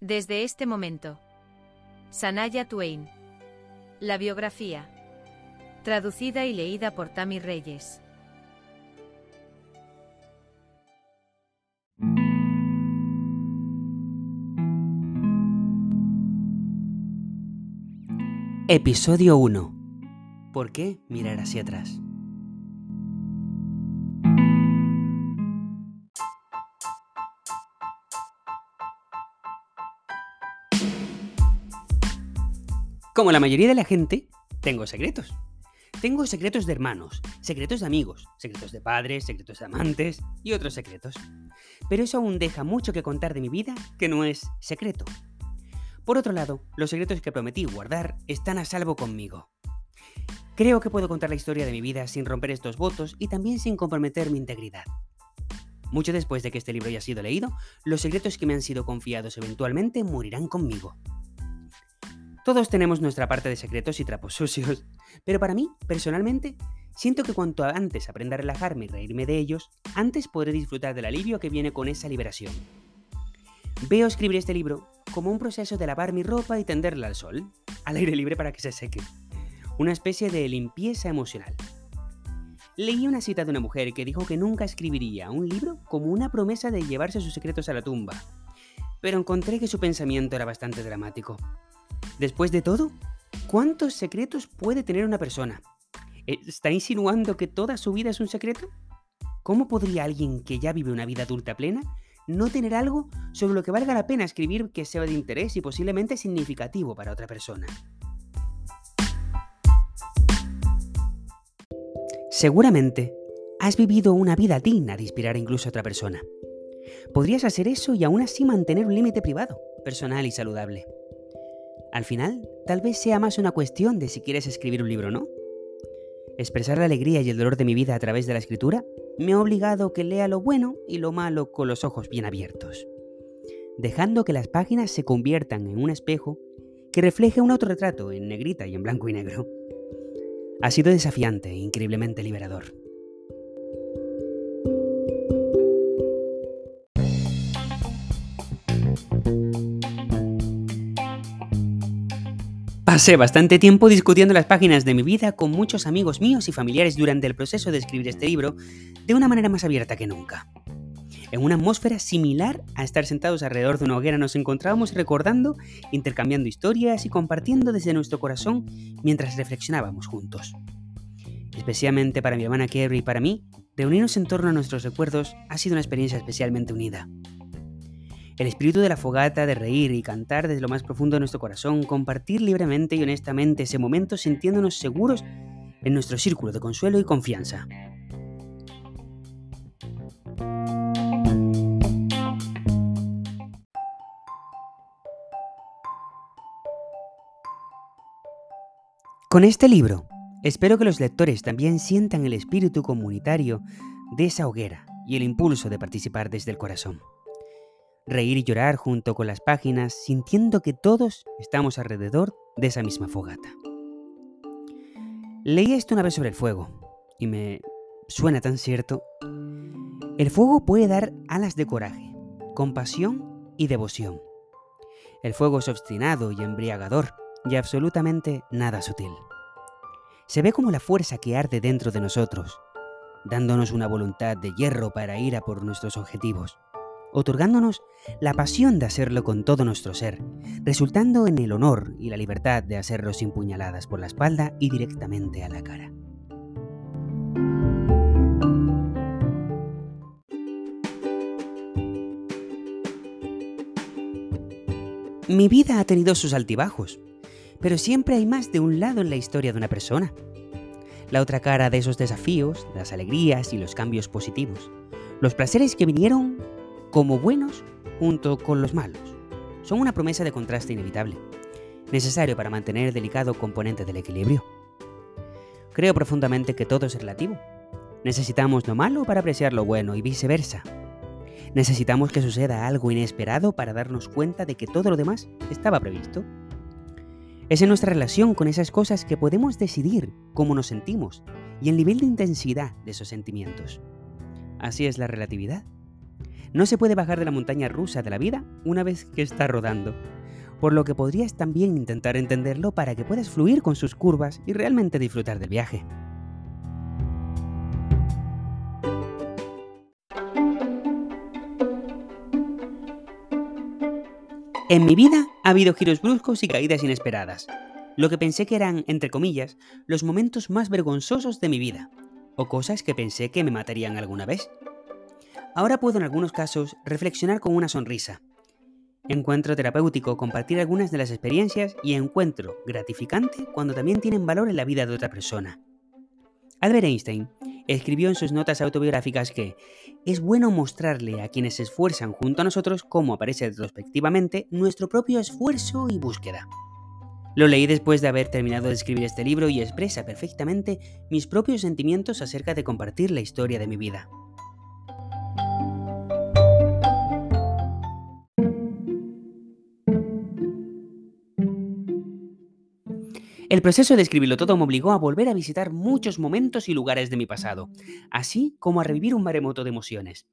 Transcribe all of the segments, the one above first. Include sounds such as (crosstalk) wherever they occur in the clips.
Desde este momento. Sanaya Twain. La biografía. Traducida y leída por Tami Reyes. Episodio 1. ¿Por qué mirar hacia atrás? Como la mayoría de la gente, tengo secretos. Tengo secretos de hermanos, secretos de amigos, secretos de padres, secretos de amantes y otros secretos. Pero eso aún deja mucho que contar de mi vida que no es secreto. Por otro lado, los secretos que prometí guardar están a salvo conmigo. Creo que puedo contar la historia de mi vida sin romper estos votos y también sin comprometer mi integridad. Mucho después de que este libro haya sido leído, los secretos que me han sido confiados eventualmente morirán conmigo. Todos tenemos nuestra parte de secretos y trapos sucios, pero para mí, personalmente, siento que cuanto antes aprenda a relajarme y reírme de ellos, antes podré disfrutar del alivio que viene con esa liberación. Veo escribir este libro como un proceso de lavar mi ropa y tenderla al sol, al aire libre para que se seque. Una especie de limpieza emocional. Leí una cita de una mujer que dijo que nunca escribiría un libro como una promesa de llevarse sus secretos a la tumba, pero encontré que su pensamiento era bastante dramático. Después de todo, ¿cuántos secretos puede tener una persona? ¿Está insinuando que toda su vida es un secreto? ¿Cómo podría alguien que ya vive una vida adulta plena no tener algo sobre lo que valga la pena escribir que sea de interés y posiblemente significativo para otra persona? Seguramente has vivido una vida digna de inspirar incluso a otra persona. Podrías hacer eso y aún así mantener un límite privado, personal y saludable. Al final, tal vez sea más una cuestión de si quieres escribir un libro o no. Expresar la alegría y el dolor de mi vida a través de la escritura me ha obligado a que lea lo bueno y lo malo con los ojos bien abiertos, dejando que las páginas se conviertan en un espejo que refleje un autorretrato en negrita y en blanco y negro. Ha sido desafiante e increíblemente liberador. Pasé bastante tiempo discutiendo las páginas de mi vida con muchos amigos míos y familiares durante el proceso de escribir este libro de una manera más abierta que nunca. En una atmósfera similar a estar sentados alrededor de una hoguera nos encontrábamos recordando, intercambiando historias y compartiendo desde nuestro corazón mientras reflexionábamos juntos. Especialmente para mi hermana Kerry y para mí, reunirnos en torno a nuestros recuerdos ha sido una experiencia especialmente unida. El espíritu de la fogata, de reír y cantar desde lo más profundo de nuestro corazón, compartir libremente y honestamente ese momento sintiéndonos seguros en nuestro círculo de consuelo y confianza. Con este libro, espero que los lectores también sientan el espíritu comunitario de esa hoguera y el impulso de participar desde el corazón reír y llorar junto con las páginas, sintiendo que todos estamos alrededor de esa misma fogata. Leí esto una vez sobre el fuego, y me suena tan cierto. El fuego puede dar alas de coraje, compasión y devoción. El fuego es obstinado y embriagador, y absolutamente nada sutil. Se ve como la fuerza que arde dentro de nosotros, dándonos una voluntad de hierro para ir a por nuestros objetivos otorgándonos la pasión de hacerlo con todo nuestro ser, resultando en el honor y la libertad de hacerlo sin puñaladas por la espalda y directamente a la cara. Mi vida ha tenido sus altibajos, pero siempre hay más de un lado en la historia de una persona. La otra cara de esos desafíos, las alegrías y los cambios positivos. Los placeres que vinieron como buenos junto con los malos. Son una promesa de contraste inevitable, necesario para mantener el delicado componente del equilibrio. Creo profundamente que todo es relativo. Necesitamos lo malo para apreciar lo bueno y viceversa. Necesitamos que suceda algo inesperado para darnos cuenta de que todo lo demás estaba previsto. Es en nuestra relación con esas cosas que podemos decidir cómo nos sentimos y el nivel de intensidad de esos sentimientos. Así es la relatividad. No se puede bajar de la montaña rusa de la vida una vez que está rodando, por lo que podrías también intentar entenderlo para que puedas fluir con sus curvas y realmente disfrutar del viaje. En mi vida ha habido giros bruscos y caídas inesperadas, lo que pensé que eran, entre comillas, los momentos más vergonzosos de mi vida, o cosas que pensé que me matarían alguna vez. Ahora puedo en algunos casos reflexionar con una sonrisa. Encuentro terapéutico compartir algunas de las experiencias y encuentro gratificante cuando también tienen valor en la vida de otra persona. Albert Einstein escribió en sus notas autobiográficas que es bueno mostrarle a quienes se esfuerzan junto a nosotros cómo aparece retrospectivamente nuestro propio esfuerzo y búsqueda. Lo leí después de haber terminado de escribir este libro y expresa perfectamente mis propios sentimientos acerca de compartir la historia de mi vida. El proceso de escribirlo todo me obligó a volver a visitar muchos momentos y lugares de mi pasado, así como a revivir un maremoto de emociones.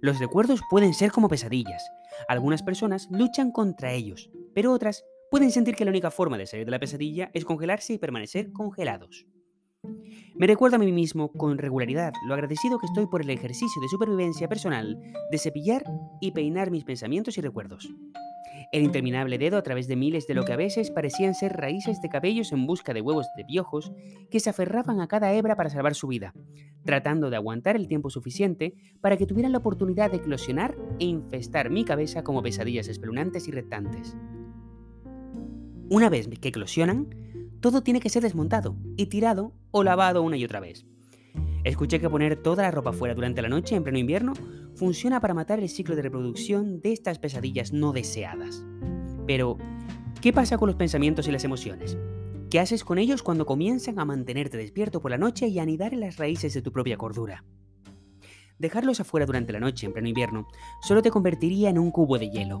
Los recuerdos pueden ser como pesadillas. Algunas personas luchan contra ellos, pero otras pueden sentir que la única forma de salir de la pesadilla es congelarse y permanecer congelados. Me recuerdo a mí mismo con regularidad lo agradecido que estoy por el ejercicio de supervivencia personal de cepillar y peinar mis pensamientos y recuerdos el interminable dedo a través de miles de lo que a veces parecían ser raíces de cabellos en busca de huevos de piojos que se aferraban a cada hebra para salvar su vida, tratando de aguantar el tiempo suficiente para que tuvieran la oportunidad de eclosionar e infestar mi cabeza como pesadillas espeluznantes y retantes. Una vez que eclosionan, todo tiene que ser desmontado y tirado o lavado una y otra vez. Escuché que poner toda la ropa fuera durante la noche en pleno invierno funciona para matar el ciclo de reproducción de estas pesadillas no deseadas. Pero, ¿qué pasa con los pensamientos y las emociones? ¿Qué haces con ellos cuando comienzan a mantenerte despierto por la noche y a anidar en las raíces de tu propia cordura? Dejarlos afuera durante la noche en pleno invierno solo te convertiría en un cubo de hielo,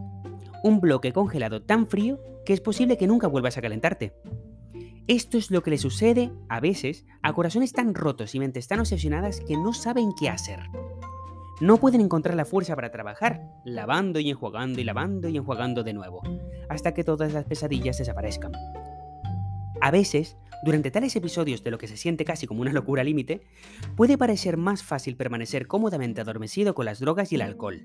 un bloque congelado tan frío que es posible que nunca vuelvas a calentarte. Esto es lo que le sucede, a veces, a corazones tan rotos y mentes tan obsesionadas que no saben qué hacer. No pueden encontrar la fuerza para trabajar, lavando y enjuagando y lavando y enjuagando de nuevo, hasta que todas las pesadillas desaparezcan. A veces, durante tales episodios de lo que se siente casi como una locura límite, puede parecer más fácil permanecer cómodamente adormecido con las drogas y el alcohol.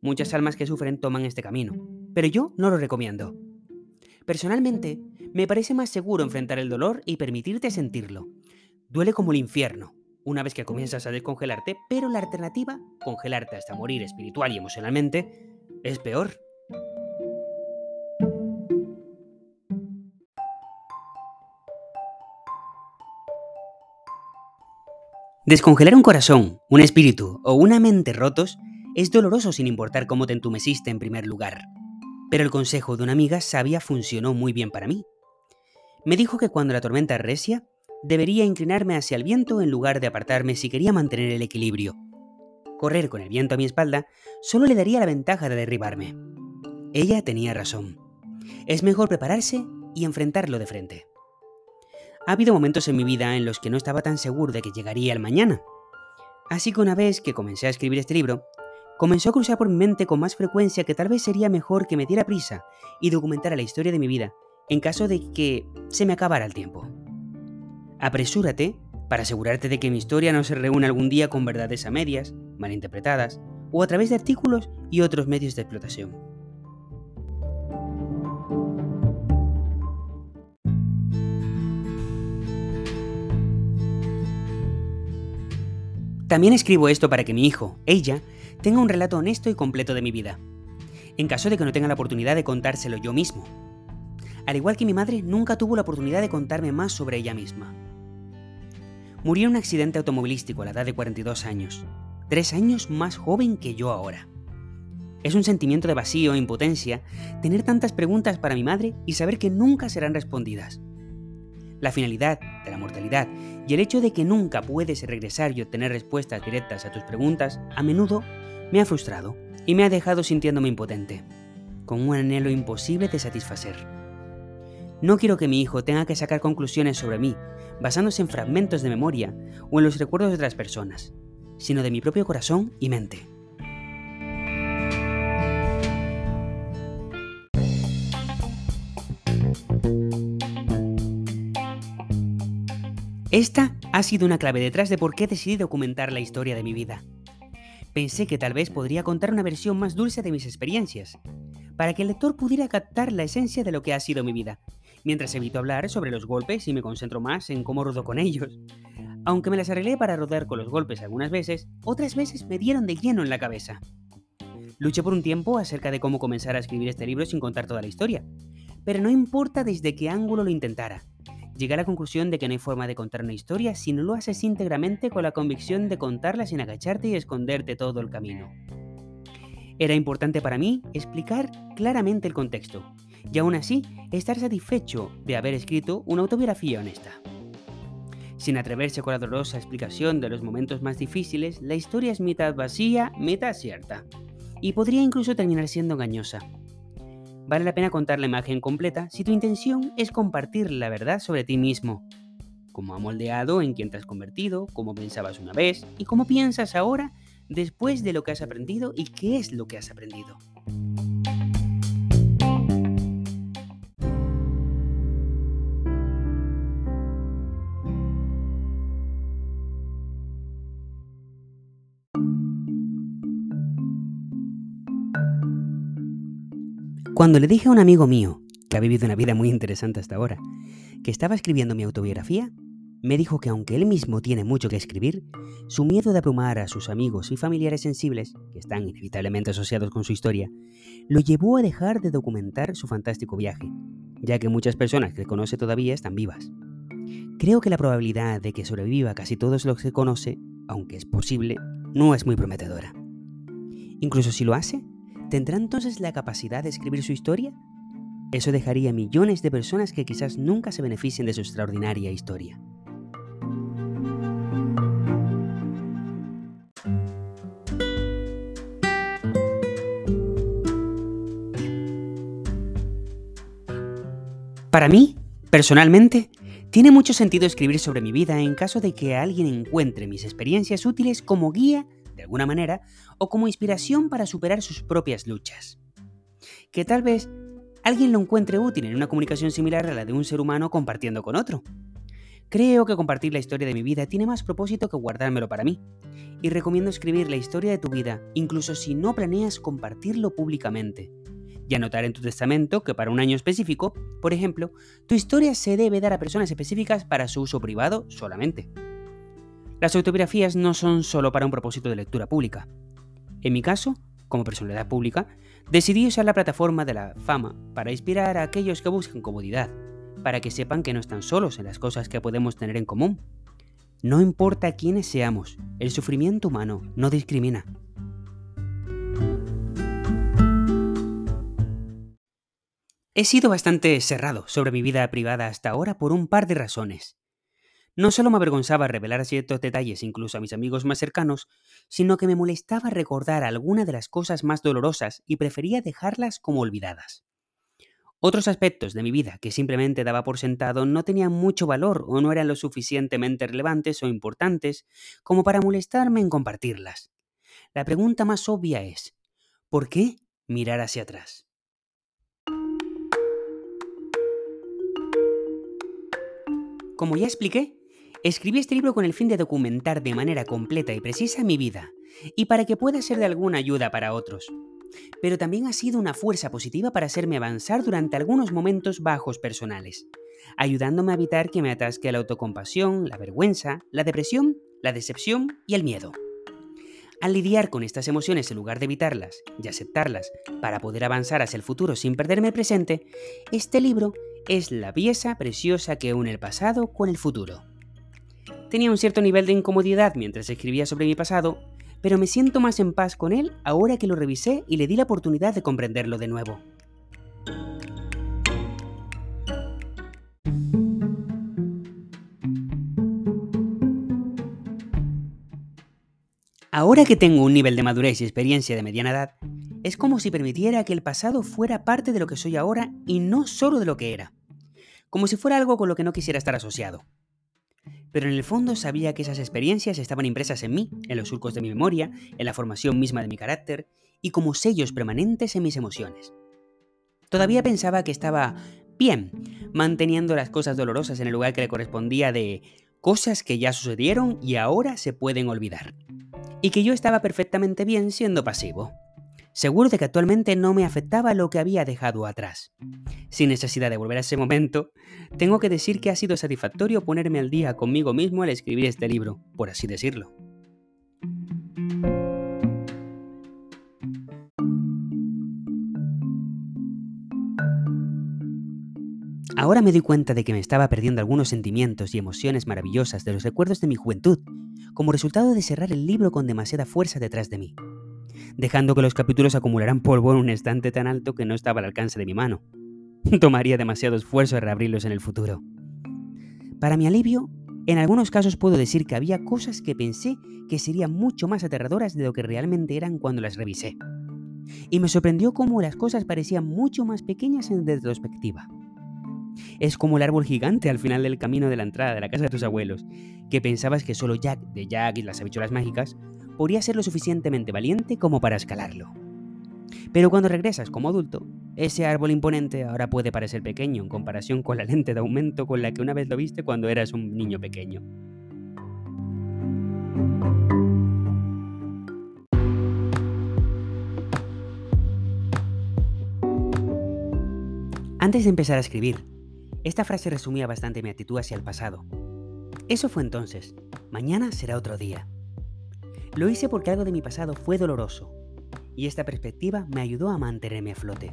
Muchas almas que sufren toman este camino, pero yo no lo recomiendo. Personalmente, me parece más seguro enfrentar el dolor y permitirte sentirlo. Duele como el infierno, una vez que comienzas a descongelarte, pero la alternativa, congelarte hasta morir espiritual y emocionalmente, es peor. Descongelar un corazón, un espíritu o una mente rotos es doloroso sin importar cómo te entumeciste en primer lugar. Pero el consejo de una amiga sabia funcionó muy bien para mí. Me dijo que cuando la tormenta recia, debería inclinarme hacia el viento en lugar de apartarme si quería mantener el equilibrio. Correr con el viento a mi espalda solo le daría la ventaja de derribarme. Ella tenía razón. Es mejor prepararse y enfrentarlo de frente. Ha habido momentos en mi vida en los que no estaba tan seguro de que llegaría el mañana. Así que una vez que comencé a escribir este libro, comenzó a cruzar por mi mente con más frecuencia que tal vez sería mejor que me diera prisa y documentara la historia de mi vida en caso de que se me acabara el tiempo. Apresúrate para asegurarte de que mi historia no se reúna algún día con verdades a medias, malinterpretadas o a través de artículos y otros medios de explotación. También escribo esto para que mi hijo, ella, tenga un relato honesto y completo de mi vida, en caso de que no tenga la oportunidad de contárselo yo mismo. Al igual que mi madre, nunca tuvo la oportunidad de contarme más sobre ella misma. Murió en un accidente automovilístico a la edad de 42 años, tres años más joven que yo ahora. Es un sentimiento de vacío e impotencia tener tantas preguntas para mi madre y saber que nunca serán respondidas. La finalidad de la mortalidad y el hecho de que nunca puedes regresar y obtener respuestas directas a tus preguntas a menudo me ha frustrado y me ha dejado sintiéndome impotente, con un anhelo imposible de satisfacer. No quiero que mi hijo tenga que sacar conclusiones sobre mí, basándose en fragmentos de memoria o en los recuerdos de otras personas, sino de mi propio corazón y mente. Esta ha sido una clave detrás de por qué decidí documentar la historia de mi vida. Pensé que tal vez podría contar una versión más dulce de mis experiencias, para que el lector pudiera captar la esencia de lo que ha sido mi vida, mientras evito hablar sobre los golpes y me concentro más en cómo rodo con ellos. Aunque me las arreglé para rodar con los golpes algunas veces, otras veces me dieron de lleno en la cabeza. Luché por un tiempo acerca de cómo comenzar a escribir este libro sin contar toda la historia, pero no importa desde qué ángulo lo intentara. Llegué a la conclusión de que no hay forma de contar una historia si no lo haces íntegramente con la convicción de contarla sin agacharte y esconderte todo el camino. Era importante para mí explicar claramente el contexto, y aún así estar satisfecho de haber escrito una autobiografía honesta. Sin atreverse con la explicación de los momentos más difíciles, la historia es mitad vacía, mitad cierta, y podría incluso terminar siendo engañosa. Vale la pena contar la imagen completa si tu intención es compartir la verdad sobre ti mismo, cómo ha moldeado en quién te has convertido, cómo pensabas una vez y cómo piensas ahora después de lo que has aprendido y qué es lo que has aprendido. Cuando le dije a un amigo mío, que ha vivido una vida muy interesante hasta ahora, que estaba escribiendo mi autobiografía, me dijo que aunque él mismo tiene mucho que escribir, su miedo de abrumar a sus amigos y familiares sensibles, que están inevitablemente asociados con su historia, lo llevó a dejar de documentar su fantástico viaje, ya que muchas personas que conoce todavía están vivas. Creo que la probabilidad de que sobreviva casi todos los que conoce, aunque es posible, no es muy prometedora. Incluso si lo hace, ¿Tendrá entonces la capacidad de escribir su historia? Eso dejaría millones de personas que quizás nunca se beneficien de su extraordinaria historia. Para mí, personalmente, tiene mucho sentido escribir sobre mi vida en caso de que alguien encuentre mis experiencias útiles como guía alguna manera, o como inspiración para superar sus propias luchas. Que tal vez alguien lo encuentre útil en una comunicación similar a la de un ser humano compartiendo con otro. Creo que compartir la historia de mi vida tiene más propósito que guardármelo para mí, y recomiendo escribir la historia de tu vida incluso si no planeas compartirlo públicamente. Y anotar en tu testamento que para un año específico, por ejemplo, tu historia se debe dar a personas específicas para su uso privado solamente. Las autobiografías no son solo para un propósito de lectura pública. En mi caso, como personalidad pública, decidí usar la plataforma de la fama para inspirar a aquellos que buscan comodidad, para que sepan que no están solos en las cosas que podemos tener en común. No importa quiénes seamos, el sufrimiento humano no discrimina. He sido bastante cerrado sobre mi vida privada hasta ahora por un par de razones. No solo me avergonzaba revelar ciertos detalles incluso a mis amigos más cercanos, sino que me molestaba recordar alguna de las cosas más dolorosas y prefería dejarlas como olvidadas. Otros aspectos de mi vida que simplemente daba por sentado no tenían mucho valor o no eran lo suficientemente relevantes o importantes como para molestarme en compartirlas. La pregunta más obvia es, ¿por qué mirar hacia atrás? Como ya expliqué, Escribí este libro con el fin de documentar de manera completa y precisa mi vida, y para que pueda ser de alguna ayuda para otros. Pero también ha sido una fuerza positiva para hacerme avanzar durante algunos momentos bajos personales, ayudándome a evitar que me atasque la autocompasión, la vergüenza, la depresión, la decepción y el miedo. Al lidiar con estas emociones en lugar de evitarlas y aceptarlas para poder avanzar hacia el futuro sin perderme el presente, este libro es la pieza preciosa que une el pasado con el futuro. Tenía un cierto nivel de incomodidad mientras escribía sobre mi pasado, pero me siento más en paz con él ahora que lo revisé y le di la oportunidad de comprenderlo de nuevo. Ahora que tengo un nivel de madurez y experiencia de mediana edad, es como si permitiera que el pasado fuera parte de lo que soy ahora y no solo de lo que era. Como si fuera algo con lo que no quisiera estar asociado pero en el fondo sabía que esas experiencias estaban impresas en mí, en los surcos de mi memoria, en la formación misma de mi carácter y como sellos permanentes en mis emociones. Todavía pensaba que estaba bien, manteniendo las cosas dolorosas en el lugar que le correspondía de cosas que ya sucedieron y ahora se pueden olvidar. Y que yo estaba perfectamente bien siendo pasivo. Seguro de que actualmente no me afectaba lo que había dejado atrás. Sin necesidad de volver a ese momento, tengo que decir que ha sido satisfactorio ponerme al día conmigo mismo al escribir este libro, por así decirlo. Ahora me doy cuenta de que me estaba perdiendo algunos sentimientos y emociones maravillosas de los recuerdos de mi juventud, como resultado de cerrar el libro con demasiada fuerza detrás de mí, dejando que los capítulos acumularan polvo en un estante tan alto que no estaba al alcance de mi mano. (laughs) Tomaría demasiado esfuerzo reabrirlos en el futuro. Para mi alivio, en algunos casos puedo decir que había cosas que pensé que serían mucho más aterradoras de lo que realmente eran cuando las revisé. Y me sorprendió cómo las cosas parecían mucho más pequeñas en retrospectiva. Es como el árbol gigante al final del camino de la entrada de la casa de tus abuelos, que pensabas que solo Jack de Jack y las habichuelas mágicas podría ser lo suficientemente valiente como para escalarlo. Pero cuando regresas como adulto, ese árbol imponente ahora puede parecer pequeño en comparación con la lente de aumento con la que una vez lo viste cuando eras un niño pequeño. Antes de empezar a escribir, esta frase resumía bastante mi actitud hacia el pasado. Eso fue entonces. Mañana será otro día. Lo hice porque algo de mi pasado fue doloroso, y esta perspectiva me ayudó a mantenerme a flote.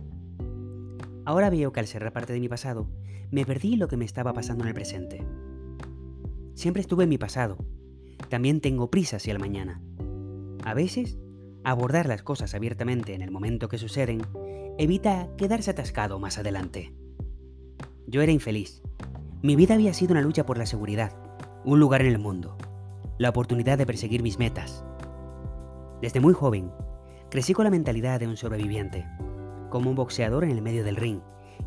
Ahora veo que al cerrar parte de mi pasado, me perdí lo que me estaba pasando en el presente. Siempre estuve en mi pasado. También tengo prisa hacia el mañana. A veces, abordar las cosas abiertamente en el momento que suceden evita quedarse atascado más adelante. Yo era infeliz. Mi vida había sido una lucha por la seguridad, un lugar en el mundo, la oportunidad de perseguir mis metas. Desde muy joven, crecí con la mentalidad de un sobreviviente, como un boxeador en el medio del ring,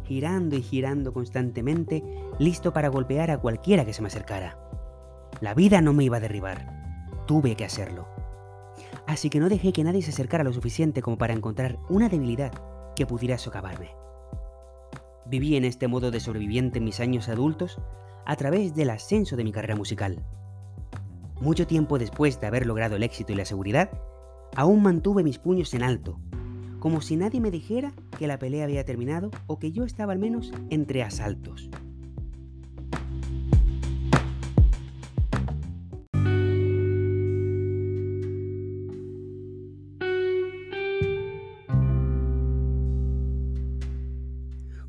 girando y girando constantemente, listo para golpear a cualquiera que se me acercara. La vida no me iba a derribar, tuve que hacerlo. Así que no dejé que nadie se acercara lo suficiente como para encontrar una debilidad que pudiera socavarme. Viví en este modo de sobreviviente en mis años adultos a través del ascenso de mi carrera musical. Mucho tiempo después de haber logrado el éxito y la seguridad, aún mantuve mis puños en alto, como si nadie me dijera que la pelea había terminado o que yo estaba al menos entre asaltos.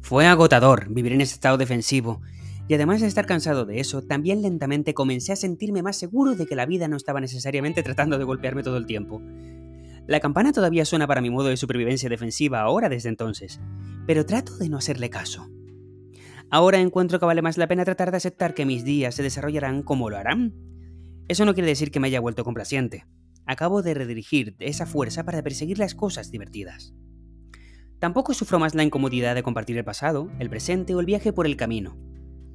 Fue agotador vivir en ese estado defensivo, y además de estar cansado de eso, también lentamente comencé a sentirme más seguro de que la vida no estaba necesariamente (laughs) tratando de golpearme todo el tiempo. La campana todavía suena para mi modo de supervivencia defensiva ahora desde entonces, pero trato de no hacerle caso. Ahora encuentro que vale más la pena tratar de aceptar que mis días se desarrollarán como lo harán. Eso no quiere decir que me haya vuelto complaciente. Acabo de redirigir esa fuerza para perseguir las cosas divertidas. Tampoco sufro más la incomodidad de compartir el pasado, el presente o el viaje por el camino.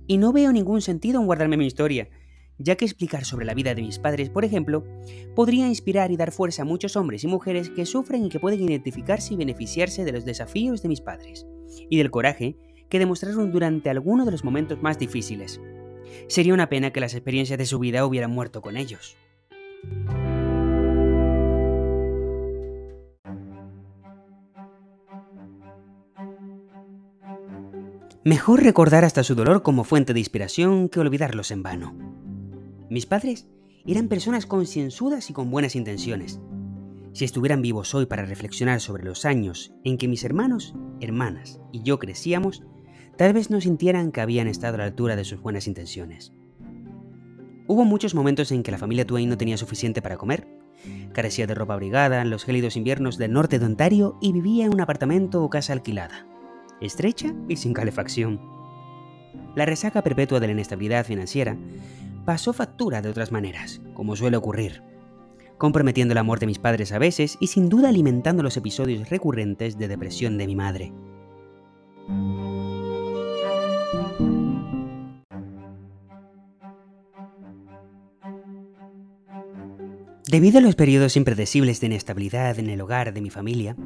Y no veo ningún sentido en guardarme mi historia, ya que explicar sobre la vida de mis padres, por ejemplo, podría inspirar y dar fuerza a muchos hombres y mujeres que sufren y que pueden identificarse y beneficiarse de los desafíos de mis padres, y del coraje que demostraron durante alguno de los momentos más difíciles. Sería una pena que las experiencias de su vida hubieran muerto con ellos. Mejor recordar hasta su dolor como fuente de inspiración que olvidarlos en vano. Mis padres eran personas concienzudas y con buenas intenciones. Si estuvieran vivos hoy para reflexionar sobre los años en que mis hermanos, hermanas y yo crecíamos, tal vez no sintieran que habían estado a la altura de sus buenas intenciones. Hubo muchos momentos en que la familia Twain no tenía suficiente para comer, carecía de ropa abrigada en los gélidos inviernos del norte de Ontario y vivía en un apartamento o casa alquilada estrecha y sin calefacción. La resaca perpetua de la inestabilidad financiera pasó factura de otras maneras, como suele ocurrir, comprometiendo la muerte de mis padres a veces y sin duda alimentando los episodios recurrentes de depresión de mi madre. Debido a los periodos impredecibles de inestabilidad en el hogar de mi familia,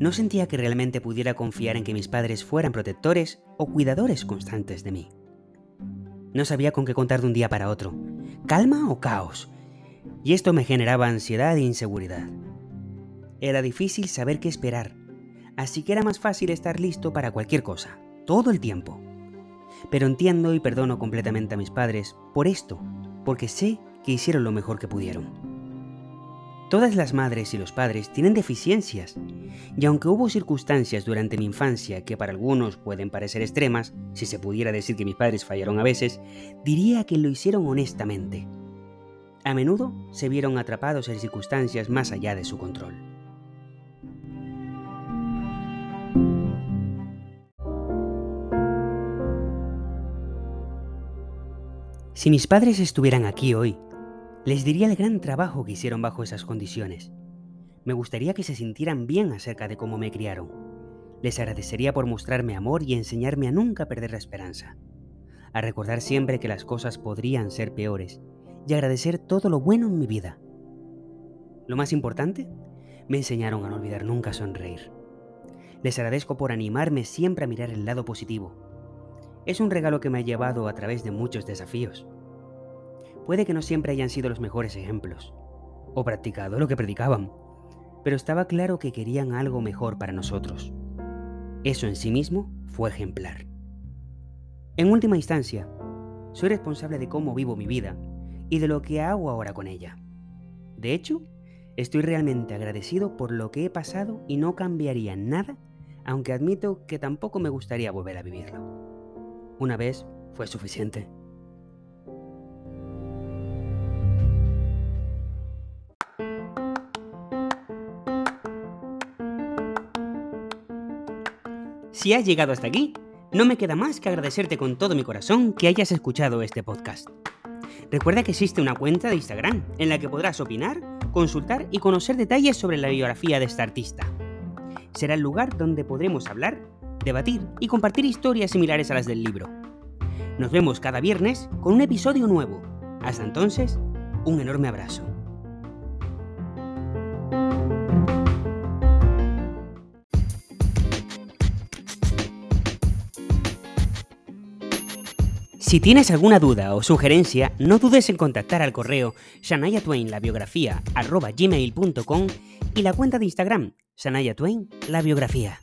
no sentía que realmente pudiera confiar en que mis padres fueran protectores o cuidadores constantes de mí. No sabía con qué contar de un día para otro, calma o caos. Y esto me generaba ansiedad e inseguridad. Era difícil saber qué esperar, así que era más fácil estar listo para cualquier cosa, todo el tiempo. Pero entiendo y perdono completamente a mis padres por esto, porque sé que hicieron lo mejor que pudieron. Todas las madres y los padres tienen deficiencias, y aunque hubo circunstancias durante mi infancia que para algunos pueden parecer extremas, si se pudiera decir que mis padres fallaron a veces, diría que lo hicieron honestamente. A menudo se vieron atrapados en circunstancias más allá de su control. Si mis padres estuvieran aquí hoy, les diría el gran trabajo que hicieron bajo esas condiciones. Me gustaría que se sintieran bien acerca de cómo me criaron. Les agradecería por mostrarme amor y enseñarme a nunca perder la esperanza, a recordar siempre que las cosas podrían ser peores y agradecer todo lo bueno en mi vida. Lo más importante, me enseñaron a no olvidar nunca sonreír. Les agradezco por animarme siempre a mirar el lado positivo. Es un regalo que me ha llevado a través de muchos desafíos. Puede que no siempre hayan sido los mejores ejemplos, o practicado lo que predicaban, pero estaba claro que querían algo mejor para nosotros. Eso en sí mismo fue ejemplar. En última instancia, soy responsable de cómo vivo mi vida y de lo que hago ahora con ella. De hecho, estoy realmente agradecido por lo que he pasado y no cambiaría nada, aunque admito que tampoco me gustaría volver a vivirlo. Una vez fue suficiente. Si has llegado hasta aquí, no me queda más que agradecerte con todo mi corazón que hayas escuchado este podcast. Recuerda que existe una cuenta de Instagram en la que podrás opinar, consultar y conocer detalles sobre la biografía de esta artista. Será el lugar donde podremos hablar, debatir y compartir historias similares a las del libro. Nos vemos cada viernes con un episodio nuevo. Hasta entonces, un enorme abrazo. Si tienes alguna duda o sugerencia, no dudes en contactar al correo gmail.com y la cuenta de Instagram, Shania Twain, la biografía.